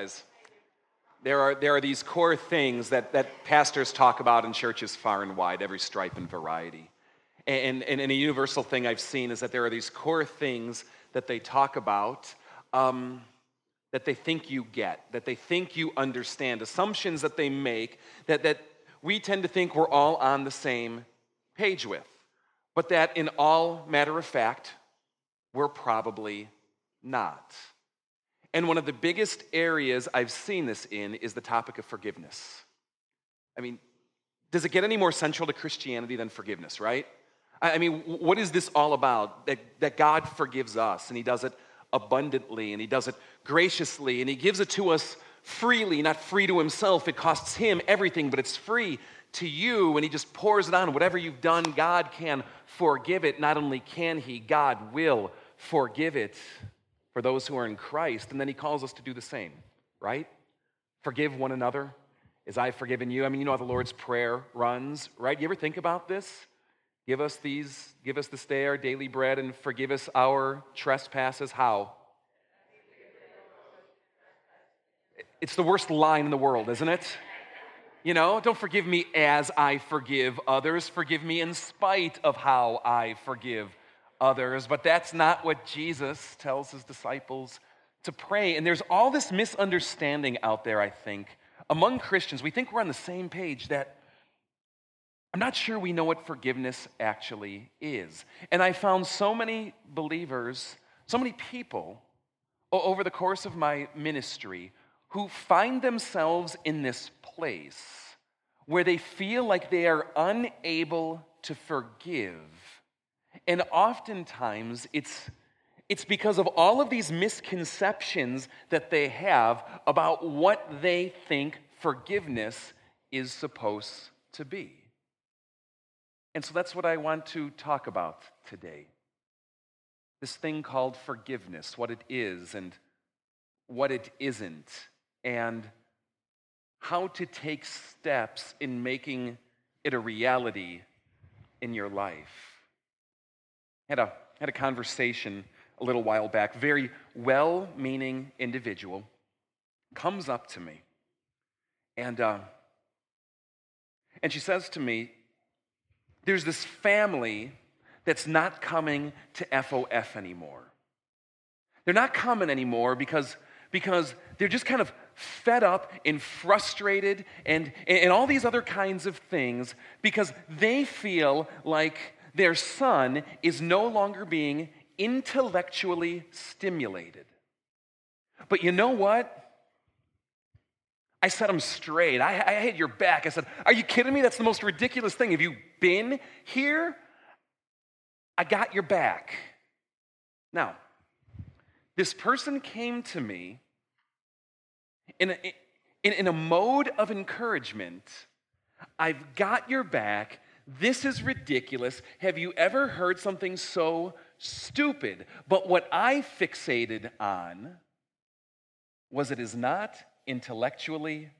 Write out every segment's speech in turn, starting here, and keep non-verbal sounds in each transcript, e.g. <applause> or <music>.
guys. There are, there are these core things that, that pastors talk about in churches far and wide, every stripe and variety. And, and, and a universal thing I've seen is that there are these core things that they talk about um, that they think you get, that they think you understand, assumptions that they make that, that we tend to think we're all on the same page with, but that in all matter of fact, we're probably not. And one of the biggest areas I've seen this in is the topic of forgiveness. I mean, does it get any more central to Christianity than forgiveness, right? I mean, what is this all about? That, that God forgives us and He does it abundantly and He does it graciously and He gives it to us freely, not free to Himself. It costs Him everything, but it's free to you and He just pours it on. Whatever you've done, God can forgive it. Not only can He, God will forgive it for those who are in Christ. And then he calls us to do the same, right? Forgive one another as I've forgiven you. I mean, you know how the Lord's Prayer runs, right? You ever think about this? Give us these, give us this day our daily bread and forgive us our trespasses. How? It's the worst line in the world, isn't it? You know, don't forgive me as I forgive others. Forgive me in spite of how I forgive others, but that's not what Jesus tells his disciples to pray. And there's all this misunderstanding out there, I think, among Christians. We think we're on the same page that I'm not sure we know what forgiveness actually is. And I found so many believers, so many people over the course of my ministry who find themselves in this place where they feel like they are unable to forgive and oftentimes it's, it's because of all of these misconceptions that they have about what they think forgiveness is supposed to be. And so that's what I want to talk about today. This thing called forgiveness, what it is and what it isn't, and how to take steps in making it a reality in your life had a, had a conversation a little while back, very well meaning individual comes up to me and, uh, and she says to me, There's this family that's not coming to FOF anymore. They're not coming anymore because, because they're just kind of fed up and frustrated and, and all these other kinds of things because they feel like their son is no longer being intellectually stimulated. But you know what? I set him straight. I, I had your back. I said, Are you kidding me? That's the most ridiculous thing. Have you been here? I got your back. Now, this person came to me in a, in, in a mode of encouragement. I've got your back. This is ridiculous. Have you ever heard something so stupid? But what I fixated on was it is not intellectually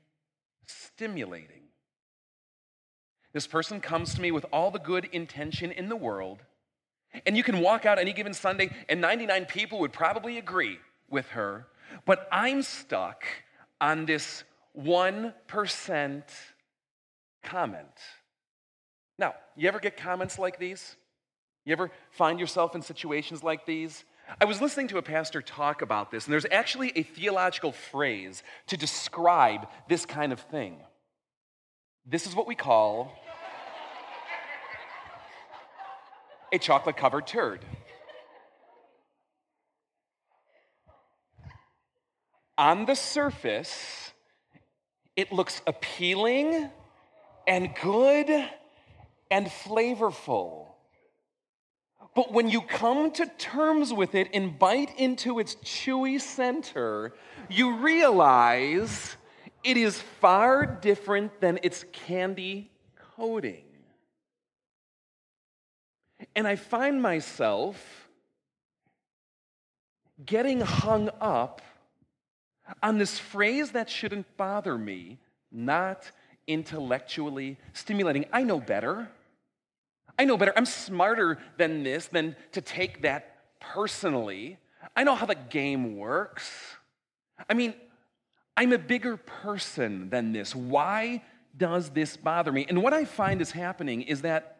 stimulating. This person comes to me with all the good intention in the world, and you can walk out any given Sunday, and 99 people would probably agree with her, but I'm stuck on this 1% comment. Now, you ever get comments like these? You ever find yourself in situations like these? I was listening to a pastor talk about this, and there's actually a theological phrase to describe this kind of thing. This is what we call a chocolate covered turd. On the surface, it looks appealing and good and flavorful. But when you come to terms with it and bite into its chewy center, you realize it is far different than its candy coating. And I find myself getting hung up on this phrase that shouldn't bother me, not intellectually stimulating. I know better. I know better. I'm smarter than this, than to take that personally. I know how the game works. I mean, I'm a bigger person than this. Why does this bother me? And what I find is happening is that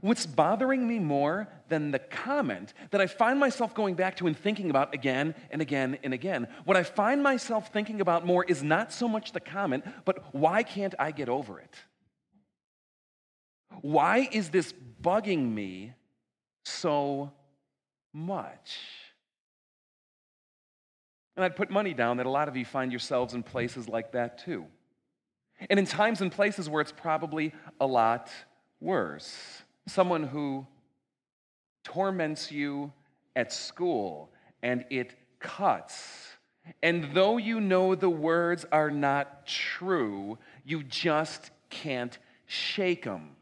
what's bothering me more than the comment that I find myself going back to and thinking about again and again and again, what I find myself thinking about more is not so much the comment, but why can't I get over it? Why is this bugging me so much? And I'd put money down that a lot of you find yourselves in places like that too. And in times and places where it's probably a lot worse. Someone who torments you at school and it cuts. And though you know the words are not true, you just can't shake them.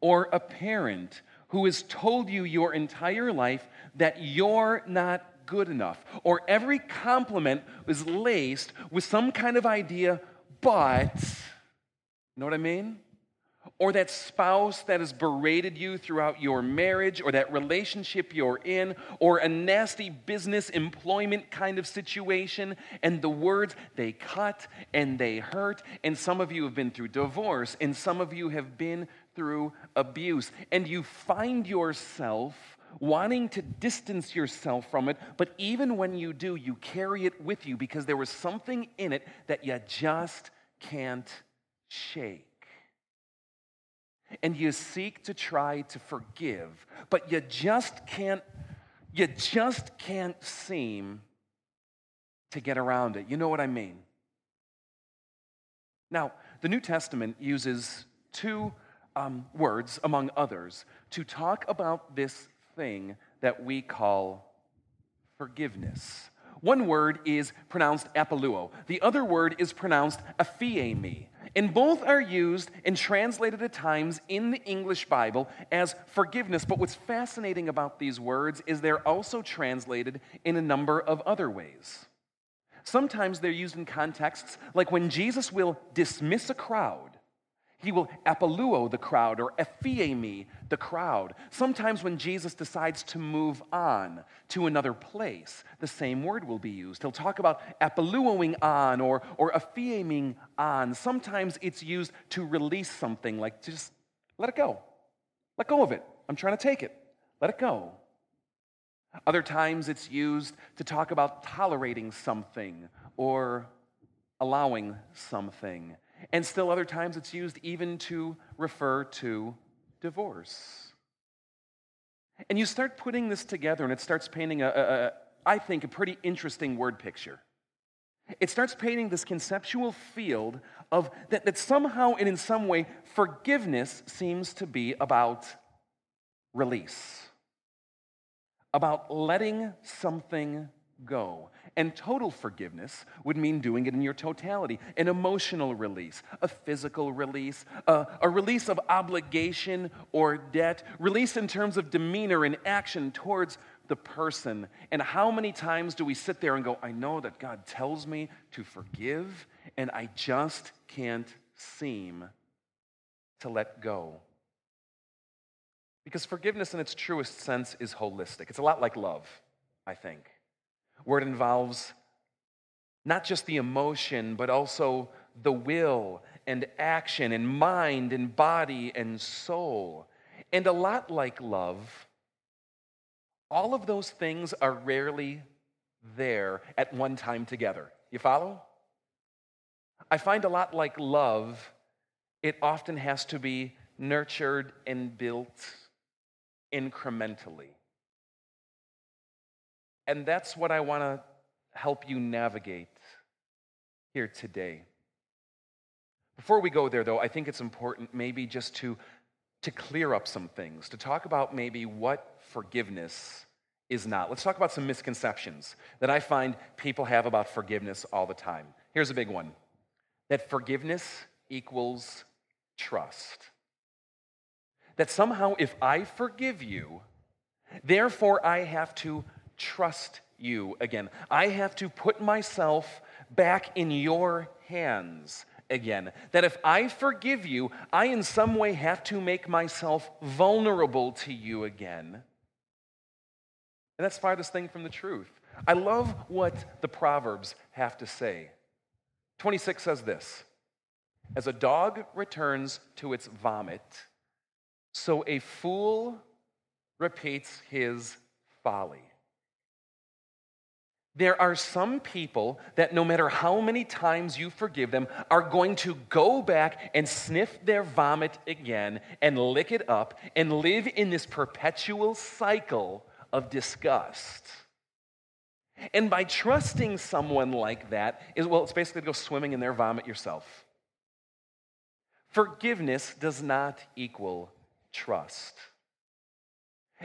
Or a parent who has told you your entire life that you're not good enough, or every compliment was laced with some kind of idea, but, you know what I mean? Or that spouse that has berated you throughout your marriage, or that relationship you're in, or a nasty business employment kind of situation, and the words they cut and they hurt. And some of you have been through divorce, and some of you have been through abuse, and you find yourself wanting to distance yourself from it, but even when you do, you carry it with you because there was something in it that you just can't shake. And you seek to try to forgive, but you just can't you just can't seem to get around it. You know what I mean? Now, the New Testament uses two um, words, among others, to talk about this thing that we call forgiveness. One word is pronounced apoluo. The other word is pronounced aphiemi. And both are used and translated at times in the English Bible as forgiveness. But what's fascinating about these words is they're also translated in a number of other ways. Sometimes they're used in contexts like when Jesus will dismiss a crowd he will apoluo the crowd or aphiemi the crowd. Sometimes when Jesus decides to move on to another place, the same word will be used. He'll talk about apoluoing on or, or aphieming on. Sometimes it's used to release something, like just let it go. Let go of it. I'm trying to take it. Let it go. Other times it's used to talk about tolerating something or allowing something. And still, other times, it's used even to refer to divorce. And you start putting this together, and it starts painting, a, a, a I think, a pretty interesting word picture. It starts painting this conceptual field of that, that somehow and in some way, forgiveness seems to be about release, about letting something go. And total forgiveness would mean doing it in your totality an emotional release, a physical release, a, a, release of obligation or debt, release in terms of demeanor and action towards the person. And how many times do we sit there and go, I know that God tells me to forgive, and I just can't seem to let go? Because forgiveness, in its truest sense, is holistic. It's a lot like love, I think where it involves not just the emotion, but also the will and action and mind and body and soul. And a lot like love, all of those things are rarely there at one time together. You follow? I find a lot like love, it often has to be nurtured and built incrementally. And that's what I want to help you navigate here today. Before we go there, though, I think it's important maybe just to, to clear up some things, to talk about maybe what forgiveness is not. Let's talk about some misconceptions that I find people have about forgiveness all the time. Here's a big one that forgiveness equals trust. That somehow, if I forgive you, therefore I have to trust you again. I have to put myself back in your hands again. That if I forgive you, I in some way have to make myself vulnerable to you again. And that's farthest thing from the truth. I love what the Proverbs have to say. 26 says this As a dog returns to its vomit, so a fool repeats his folly. There are some people that no matter how many times you forgive them, are going to go back and sniff their vomit again and lick it up and live in this perpetual cycle of disgust. And by trusting someone like that, is well, it's basically to go swimming in their vomit yourself. Forgiveness does not equal trust.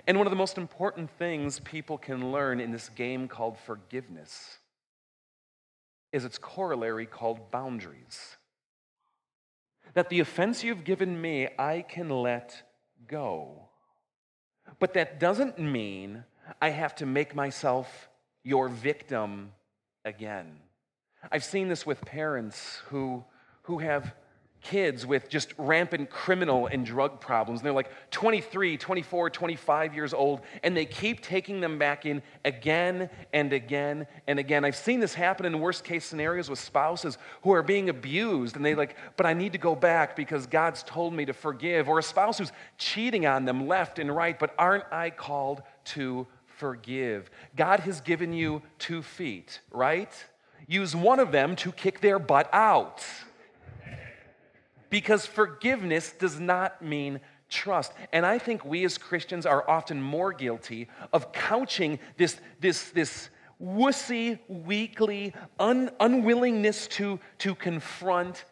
And one of the most important things people can learn in this game called forgiveness is its corollary called boundaries. That the offense you've given me, I can let go. But that doesn't mean I have to make myself your victim again. I've seen this with parents who, who have kids with just rampant criminal and drug problems. And they're like 23, 24, 25 years old, and they keep taking them back in again and again and again. I've seen this happen in worst case scenarios with spouses who are being abused, and they like, but I need to go back because God's told me to forgive. Or a spouse who's cheating on them left and right, but aren't I called to forgive? God has given you two feet, right? Use one of them to kick their butt out because forgiveness does not mean trust. And I think we as Christians are often more guilty of couching this, this, this wussy, weakly, un, unwillingness to, to confront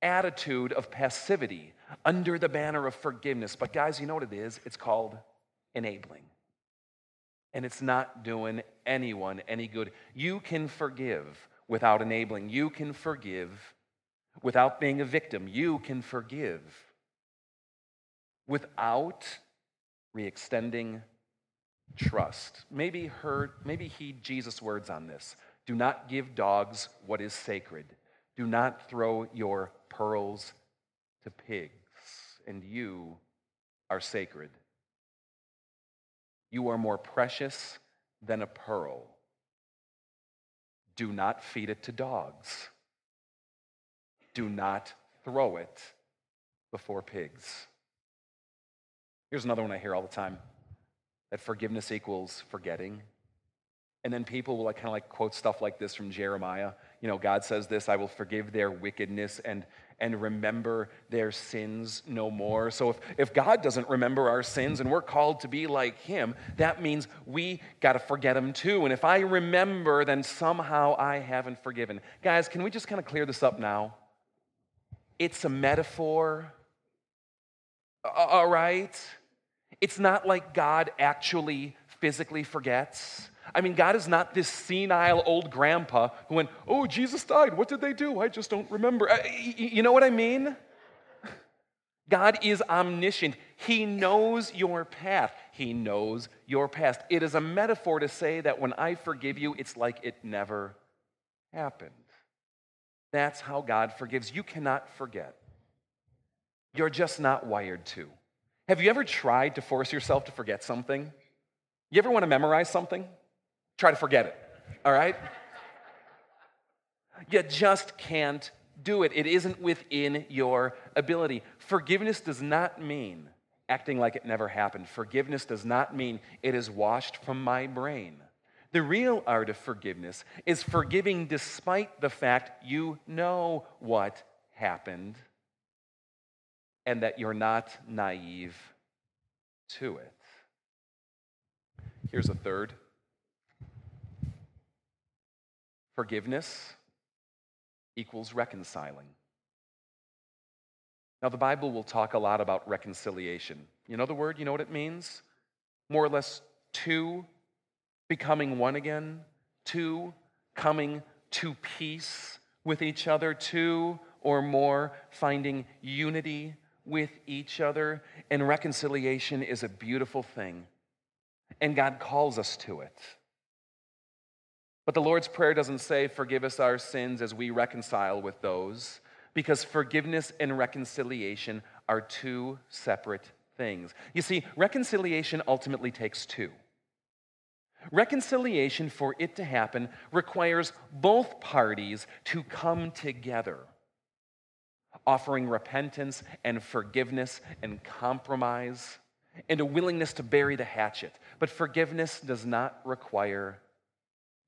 attitude of passivity under the banner of forgiveness. But guys, you know what it is? It's called enabling. And it's not doing anyone any good. You can forgive without enabling. You can forgive without being a victim. You can forgive without reextending trust. Maybe heard, maybe heed Jesus' words on this. Do not give dogs what is sacred. Do not throw your pearls to pigs, and you are sacred. You are more precious than a pearl. Do not feed it to dogs do not throw it before pigs. Here's another one I hear all the time that forgiveness equals forgetting. And then people will like kind of like quote stuff like this from Jeremiah. You know, God says this, I will forgive their wickedness and and remember their sins no more. So if, if God doesn't remember our sins and we're called to be like him, that means we got to forget them too. And if I remember, then somehow I haven't forgiven. Guys, can we just kind of clear this up now? It's a metaphor, all right? It's not like God actually physically forgets. I mean, God is not this senile old grandpa who went, Oh, Jesus died. What did they do? I just don't remember. Uh, you know what I mean? God is omniscient. He knows your path. He knows your past. It is a metaphor to say that when I forgive you, it's like it never happened. That's how God forgives. You cannot forget. You're just not wired to. Have you ever tried to force yourself to forget something? You ever want to memorize something? Try to forget it, all right? You just can't do it. It isn't within your ability. Forgiveness does not mean acting like it never happened. Forgiveness does not mean it is washed from my brain. The real art of forgiveness is forgiving despite the fact you know what happened and that you're not naive to it. Here's a third forgiveness equals reconciling. Now, the Bible will talk a lot about reconciliation. You know the word? You know what it means? More or less two becoming one again. Two, coming to peace with each other. Two or more, finding unity with each other. And reconciliation is a beautiful thing. And God calls us to it. But the Lord's Prayer doesn't say, Forgive us our sins as we reconcile with those, because forgiveness and reconciliation are two separate things. You see, reconciliation ultimately takes two. Reconciliation, for it to happen, requires both parties to come together, offering repentance and forgiveness and compromise and a willingness to bury the hatchet. But forgiveness does not require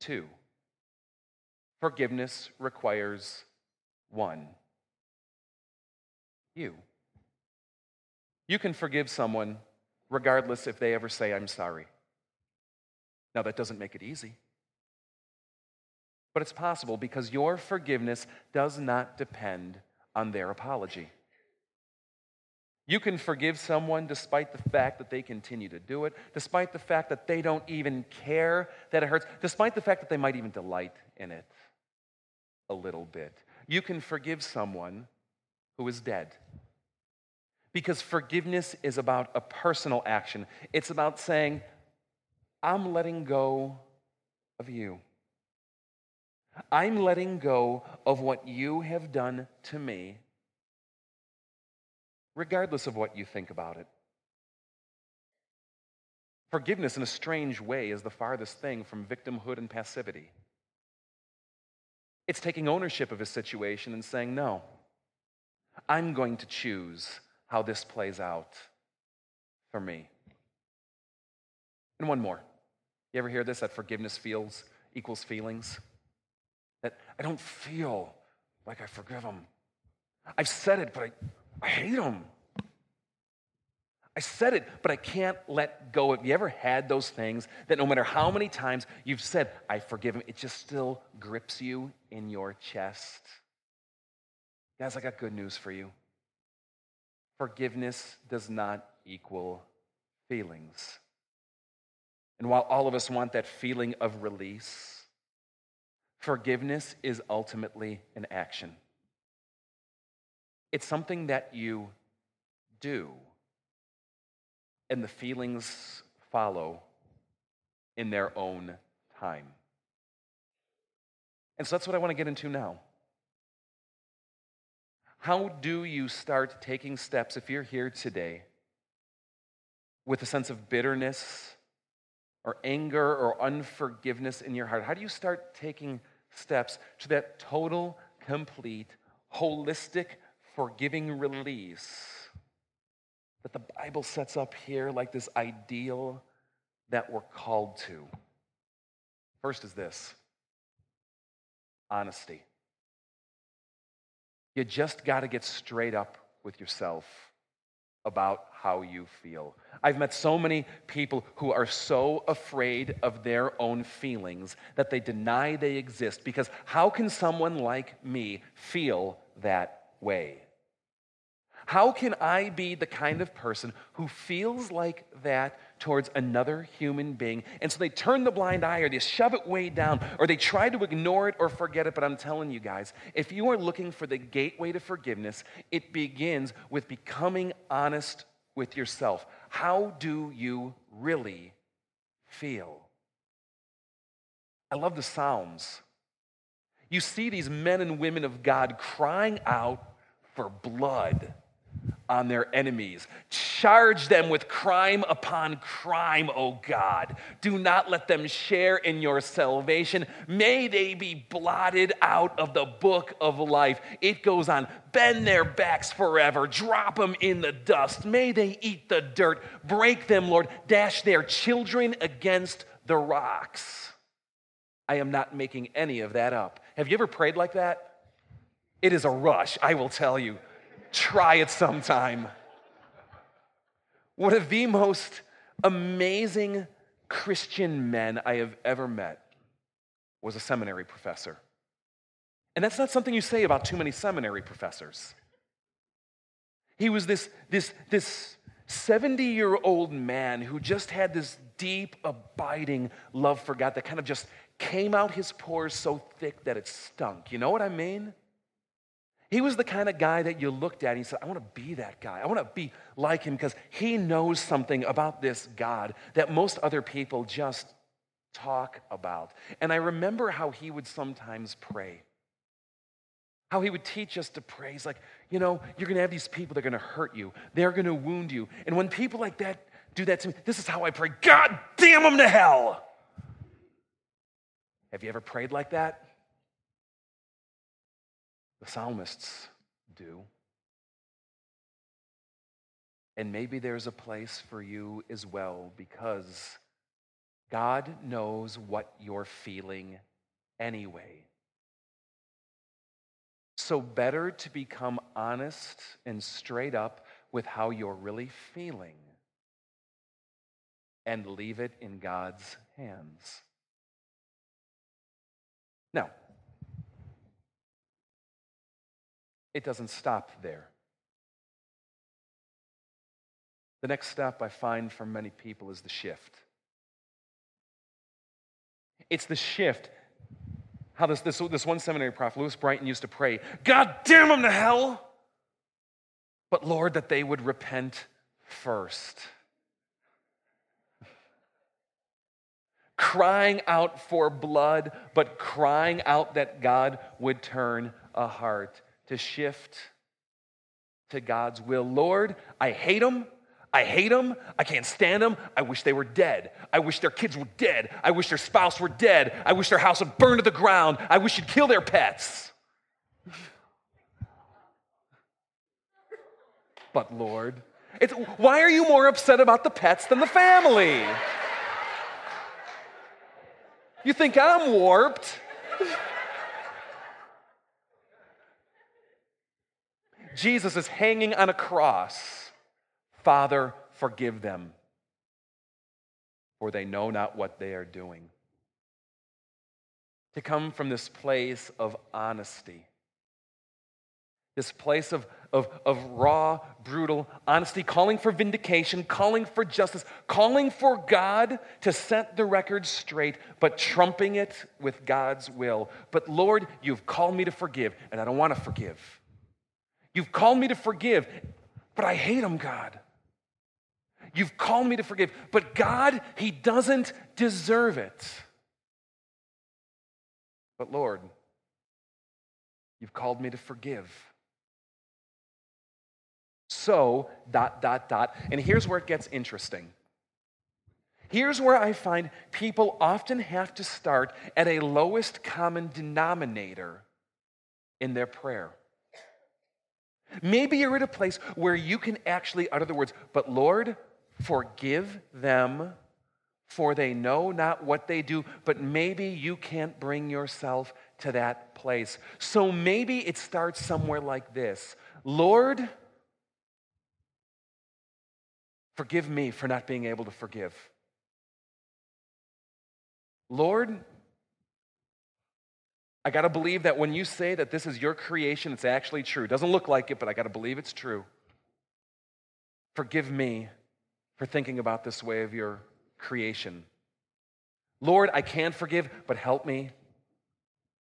two, forgiveness requires one you. You can forgive someone regardless if they ever say, I'm sorry. Now, that doesn't make it easy. But it's possible because your forgiveness does not depend on their apology. You can forgive someone despite the fact that they continue to do it, despite the fact that they don't even care that it hurts, despite the fact that they might even delight in it a little bit. You can forgive someone who is dead. Because forgiveness is about a personal action. It's about saying, I'm letting go of you. I'm letting go of what you have done to me, regardless of what you think about it. Forgiveness, in a strange way, is the farthest thing from victimhood and passivity. It's taking ownership of a situation and saying, No, I'm going to choose how this plays out for me. And one more. You ever hear this? That forgiveness feels equals feelings? That I don't feel like I forgive them. I've said it, but I, I hate them. I said it, but I can't let go. Have you ever had those things that no matter how many times you've said, I forgive him, it just still grips you in your chest? Guys, I got good news for you. Forgiveness does not equal feelings. And while all of us want that feeling of release, forgiveness is ultimately an action. It's something that you do, and the feelings follow in their own time. And so that's what I want to get into now. How do you start taking steps if you're here today with a sense of bitterness or anger or unforgiveness in your heart? How do you start taking steps to that total, complete, holistic, forgiving release that the Bible sets up here like this ideal that we're called to? First is this honesty. You just got to get straight up with yourself about how you feel. I've met so many people who are so afraid of their own feelings that they deny they exist because how can someone like me feel that way? How can I be the kind of person who feels like that towards another human being? And so they turn the blind eye or they shove it way down or they try to ignore it or forget it. But I'm telling you guys, if you are looking for the gateway to forgiveness, it begins with becoming honest with yourself. How do you really feel? I love the Psalms. You see these men and women of God crying out for blood on their enemies. Charge them with crime upon crime, O God. Do not let them share in your salvation. May they be blotted out of the book of life. It goes on. Bend their backs forever. Drop them in the dust. May they eat the dirt. Break them, Lord. Dash their children against the rocks. I am not making any of that up. Have you ever prayed like that? It is a rush, I will tell you. Try it sometime. One of the most amazing Christian men I have ever met was a seminary professor. And that's not something you say about too many seminary professors. He was this, this, this 70 year old man who just had this deep, abiding love for God that kind of just came out his pores so thick that it stunk. You know what I mean? He was the kind of guy that you looked at and you said, I want to be that guy. I want to be like him because he knows something about this God that most other people just talk about. And I remember how he would sometimes pray. How he would teach us to pray. He's like, you know, you're going to have these people that are going to hurt you, they're going to wound you. And when people like that do that to me, this is how I pray God damn them to hell. Have you ever prayed like that? The psalmists do. And maybe there's a place for you as well because God knows what you're feeling anyway. So, better to become honest and straight up with how you're really feeling and leave it in God's hands. Now, it doesn't stop there. The next step I find for many people is the shift. It's the shift. How this, this, this one seminary prof, Lewis Brighton, used to pray, God damn them to hell! But Lord, that they would repent first. crying out for blood, but crying out that God would turn a heart to shift to God's will. Lord, I hate them. I hate them. I can't stand them. I wish they were dead. I wish their kids were dead. I wish their spouse were dead. I wish their house would burn to the ground. I wish you'd kill their pets. But Lord, why are you more upset about the pets than the family? You think I'm warped? <laughs> Jesus is hanging on a cross. Father, forgive them, for they know not what they are doing. To come from this place of honesty this place of, of, of raw, brutal honesty, calling for vindication, calling for justice, calling for God to set the record straight, but trumping it with God's will. But Lord, you've called me to forgive, and I don't want to forgive. You've called me to forgive, but I hate them, God. You've called me to forgive, but God, He doesn't deserve it. But Lord, you've called me to forgive. So, dot, dot, dot. And here's where it gets interesting. Here's where I find people often have to start at a lowest common denominator in their prayer. Maybe you're at a place where you can actually utter the words, but Lord, forgive them, for they know not what they do. But maybe you can't bring yourself to that place. So maybe it starts somewhere like this Lord, Forgive me for not being able to forgive. Lord, I got to believe that when you say that this is your creation, it's actually true. It doesn't look like it, but I got to believe it's true. Forgive me for thinking about this way of your creation. Lord, I can forgive, but help me.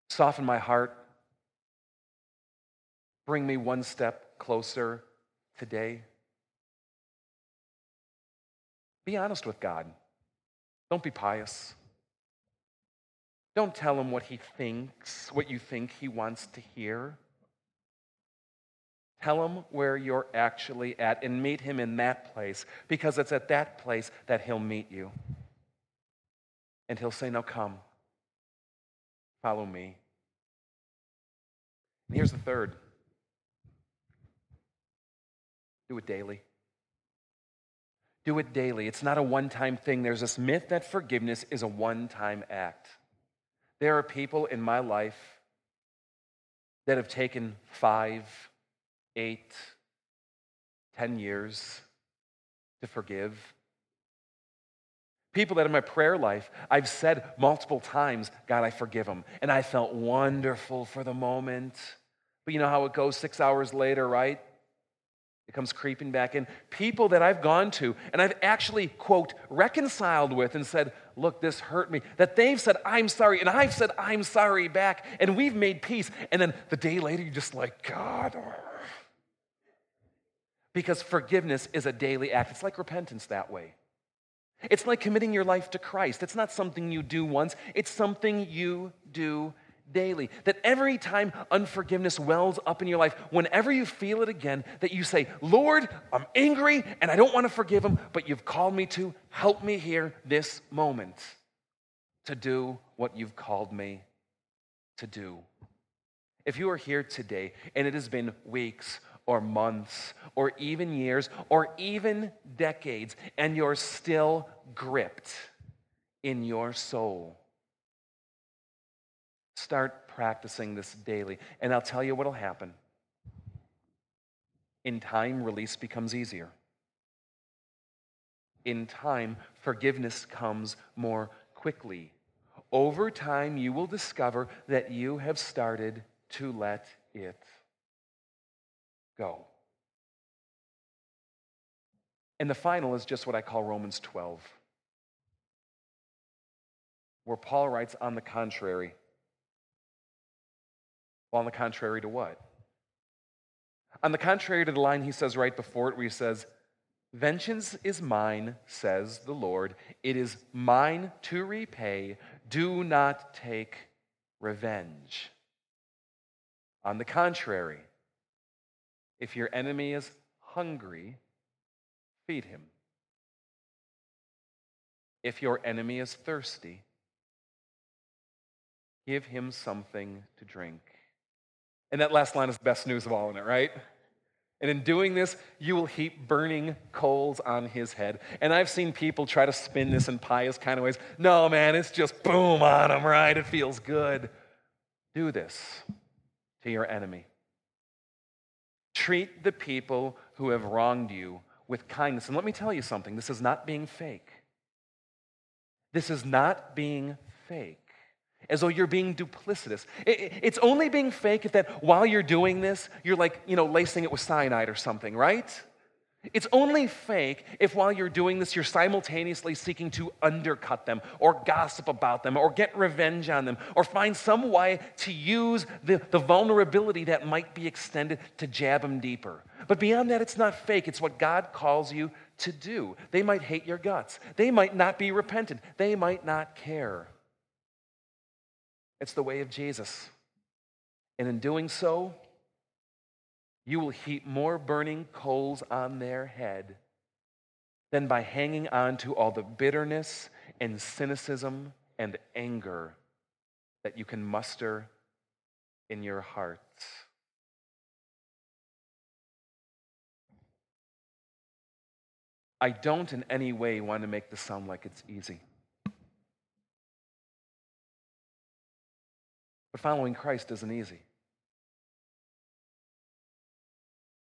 Soften my heart. Bring me one step closer today. Be honest with God. Don't be pious. Don't tell him what he thinks, what you think he wants to hear. Tell him where you're actually at and meet him in that place because it's at that place that he'll meet you. And he'll say, Now come, follow me. And here's the third do it daily. Do it daily. It's not a one time thing. There's this myth that forgiveness is a one time act. There are people in my life that have taken five, eight, ten years to forgive. People that in my prayer life, I've said multiple times, God, I forgive them. And I felt wonderful for the moment. But you know how it goes six hours later, right? It comes creeping back in. People that I've gone to and I've actually, quote, reconciled with and said, Look, this hurt me. That they've said, I'm sorry. And I've said, I'm sorry back. And we've made peace. And then the day later, you're just like, God. Oh. Because forgiveness is a daily act. It's like repentance that way. It's like committing your life to Christ. It's not something you do once, it's something you do daily. That every time unforgiveness wells up in your life, whenever you feel it again, that you say, Lord, I'm angry and I don't want to forgive him, but you've called me to help me here this moment to do what you've called me to do. If you are here today and it has been weeks or months or even years or even decades and you're still gripped in your soul, start practicing this daily. And I'll tell you what'll happen. In time, release becomes easier. In time, forgiveness comes more quickly over time, you will discover that you have started to let it go. And the final is just what I call Romans 12, where Paul writes, on the contrary. Well, on the contrary to what? On the contrary to the line he says right before it, where he says, Vengeance is mine, says the Lord. It is mine to repay. Do not take revenge. On the contrary, if your enemy is hungry, feed him. If your enemy is thirsty, give him something to drink. And that last line is the best news of all in it, right? And in doing this, you will heap burning coals on his head. And I've seen people try to spin this in pious kind of ways. No, man, it's just boom on him, right? It feels good. Do this to your enemy. Treat the people who have wronged you with kindness. And let me tell you something this is not being fake. This is not being fake as though you're being duplicitous. It's only being fake if that while you're doing this, you're like, you know, lacing it with cyanide or something, right? It's only fake if while you're doing this, you're simultaneously seeking to undercut them or gossip about them or get revenge on them or find some way to use the, the vulnerability that might be extended to jab them deeper. But beyond that, it's not fake. It's what God calls you to do. They might hate your guts. They might not be repentant. They might not care. It's the way of Jesus. And in doing so, you will heap more burning coals on their head than by hanging on to all the bitterness and cynicism and anger that you can muster in your hearts. I don't in any way want to make this sound like it's easy. But following Christ isn't easy.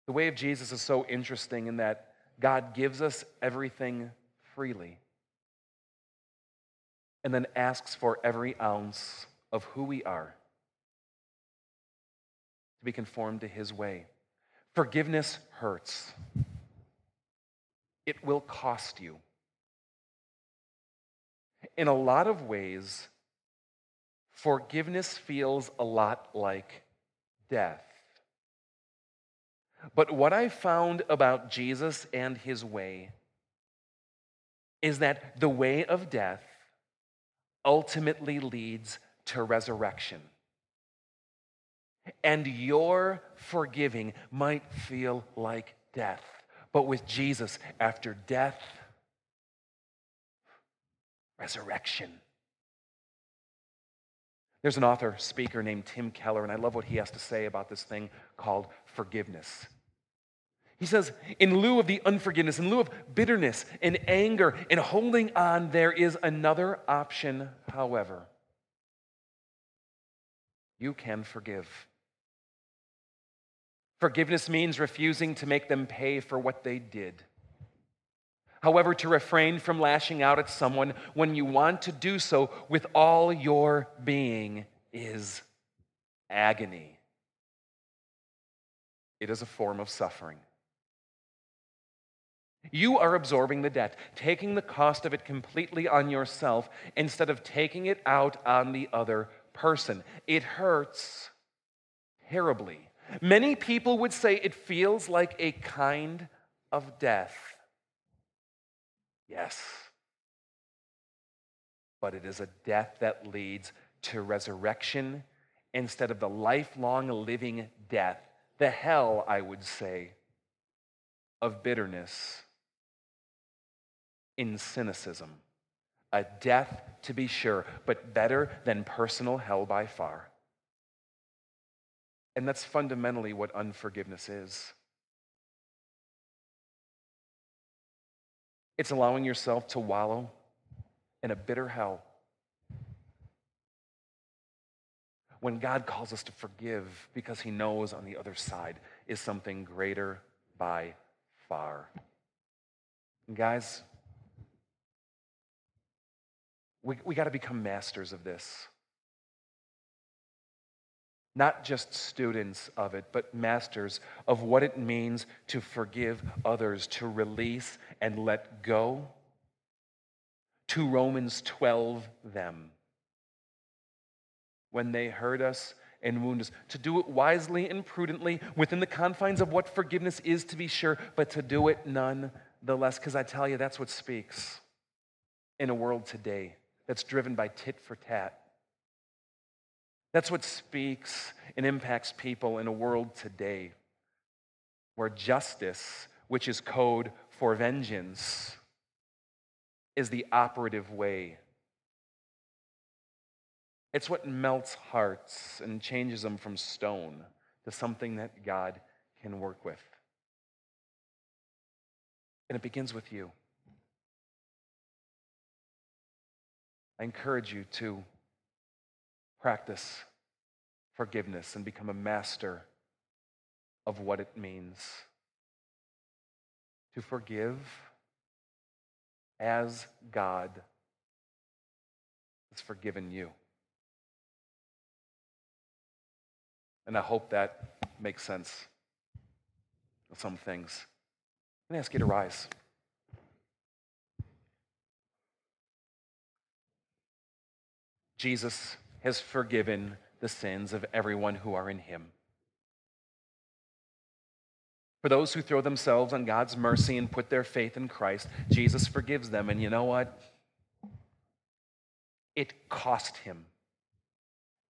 The way of Jesus is so interesting in that God gives us everything freely and then asks for every ounce of who we are to be conformed to his way. Forgiveness hurts, it will cost you. In a lot of ways, forgiveness feels a lot like death. But what I found about Jesus and his way is that the way of death ultimately leads to resurrection. And your forgiving might feel like death. But with Jesus, after death, resurrection. There's an author, speaker named Tim Keller, and I love what he has to say about this thing called forgiveness. He says, in lieu of the unforgiveness, in lieu of bitterness and anger and holding on, there is another option, however. You can forgive. Forgiveness means refusing to make them pay for what they did. However, to refrain from lashing out at someone when you want to do so with all your being is agony. It is a form of suffering. You are absorbing the debt, taking the cost of it completely on yourself instead of taking it out on the other person. It hurts terribly. Many people would say it feels like a kind of death. Yes. But it is a death that leads to resurrection instead of the lifelong living death, the hell, I would say, of bitterness in cynicism, a death to be sure, but better than personal hell by far. And that's fundamentally what unforgiveness is. It's allowing yourself to wallow in a bitter hell. When God calls us to forgive because he knows on the other side is something greater by far. And guys, we, we got to become masters of this. Not just students of it, but masters of what it means to forgive others, to release and let go. To Romans 12, them. When they hurt us and wound us, to do it wisely and prudently within the confines of what forgiveness is, to be sure, but to do it none the less. Because I tell you, that's what speaks in a world today that's driven by tit for tat. That's what speaks and impacts people in a world today where justice, which is code for vengeance, is the operative way. It's what melts hearts and changes them from stone to something that God can work with. And it begins with you. I encourage you to practice forgiveness and become a master of what it means to forgive as God has forgiven you. And I hope that makes sense of some things. Let me ask you to rise. Jesus has forgiven the sins of everyone who are in him. For those who throw themselves on God's mercy and put their faith in Christ, Jesus forgives them. And you know what? It cost him.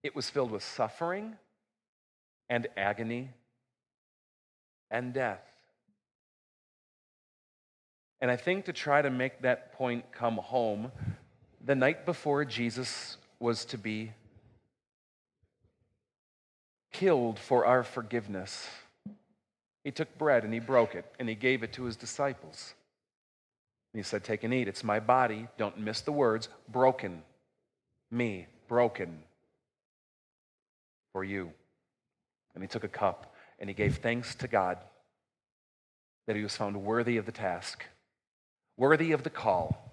It was filled with suffering and agony and death. And I think to try to make that point come home, the night before Jesus was to be killed for our forgiveness. He took bread and he broke it and he gave it to his disciples. And he said, Take and eat. It's my body. Don't miss the words broken. Me, broken for you. And he took a cup and he gave thanks to God that he was found worthy of the task, worthy of the call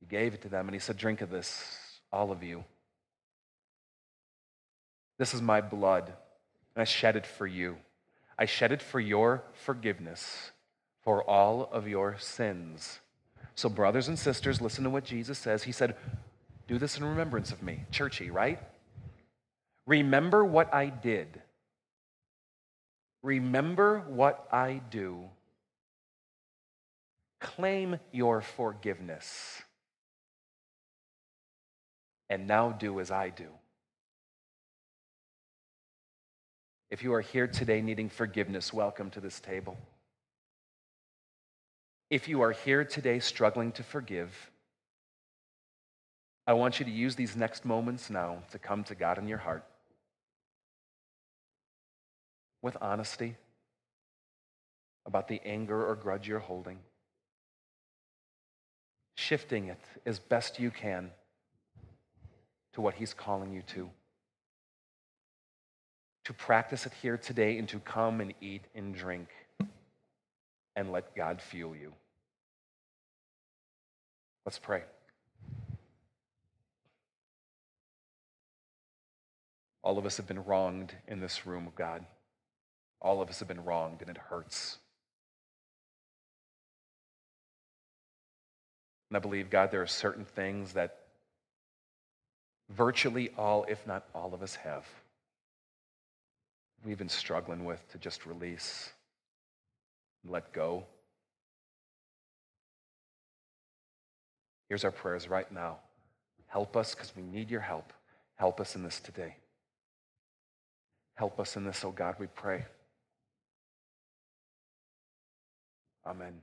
he gave it to them and he said, Drink of this, all of you. This is my blood, and I shed it for you. I shed it for your forgiveness, for all of your sins. So, brothers and sisters, listen to what Jesus says. He said, Do this in remembrance of me. Churchy, right? Remember what I did. Remember what I do. Claim your forgiveness and now do as I do. If you are here today needing forgiveness, welcome to this table. If you are here today struggling to forgive, I want you to use these next moments now to come to God in your heart with honesty about the anger or grudge you're holding, shifting it as best you can to what He's calling you to. To practice it here today and to come and eat and drink and let God fuel you. Let's pray. All of us have been wronged in this room of God. All of us have been wronged, and it hurts. And I believe, God, there are certain things that virtually all, if not all of us have. We've been struggling with to just release, let go. Here's our prayers right now. Help us because we need your help. Help us in this today. Help us in this, oh God, we pray. Amen.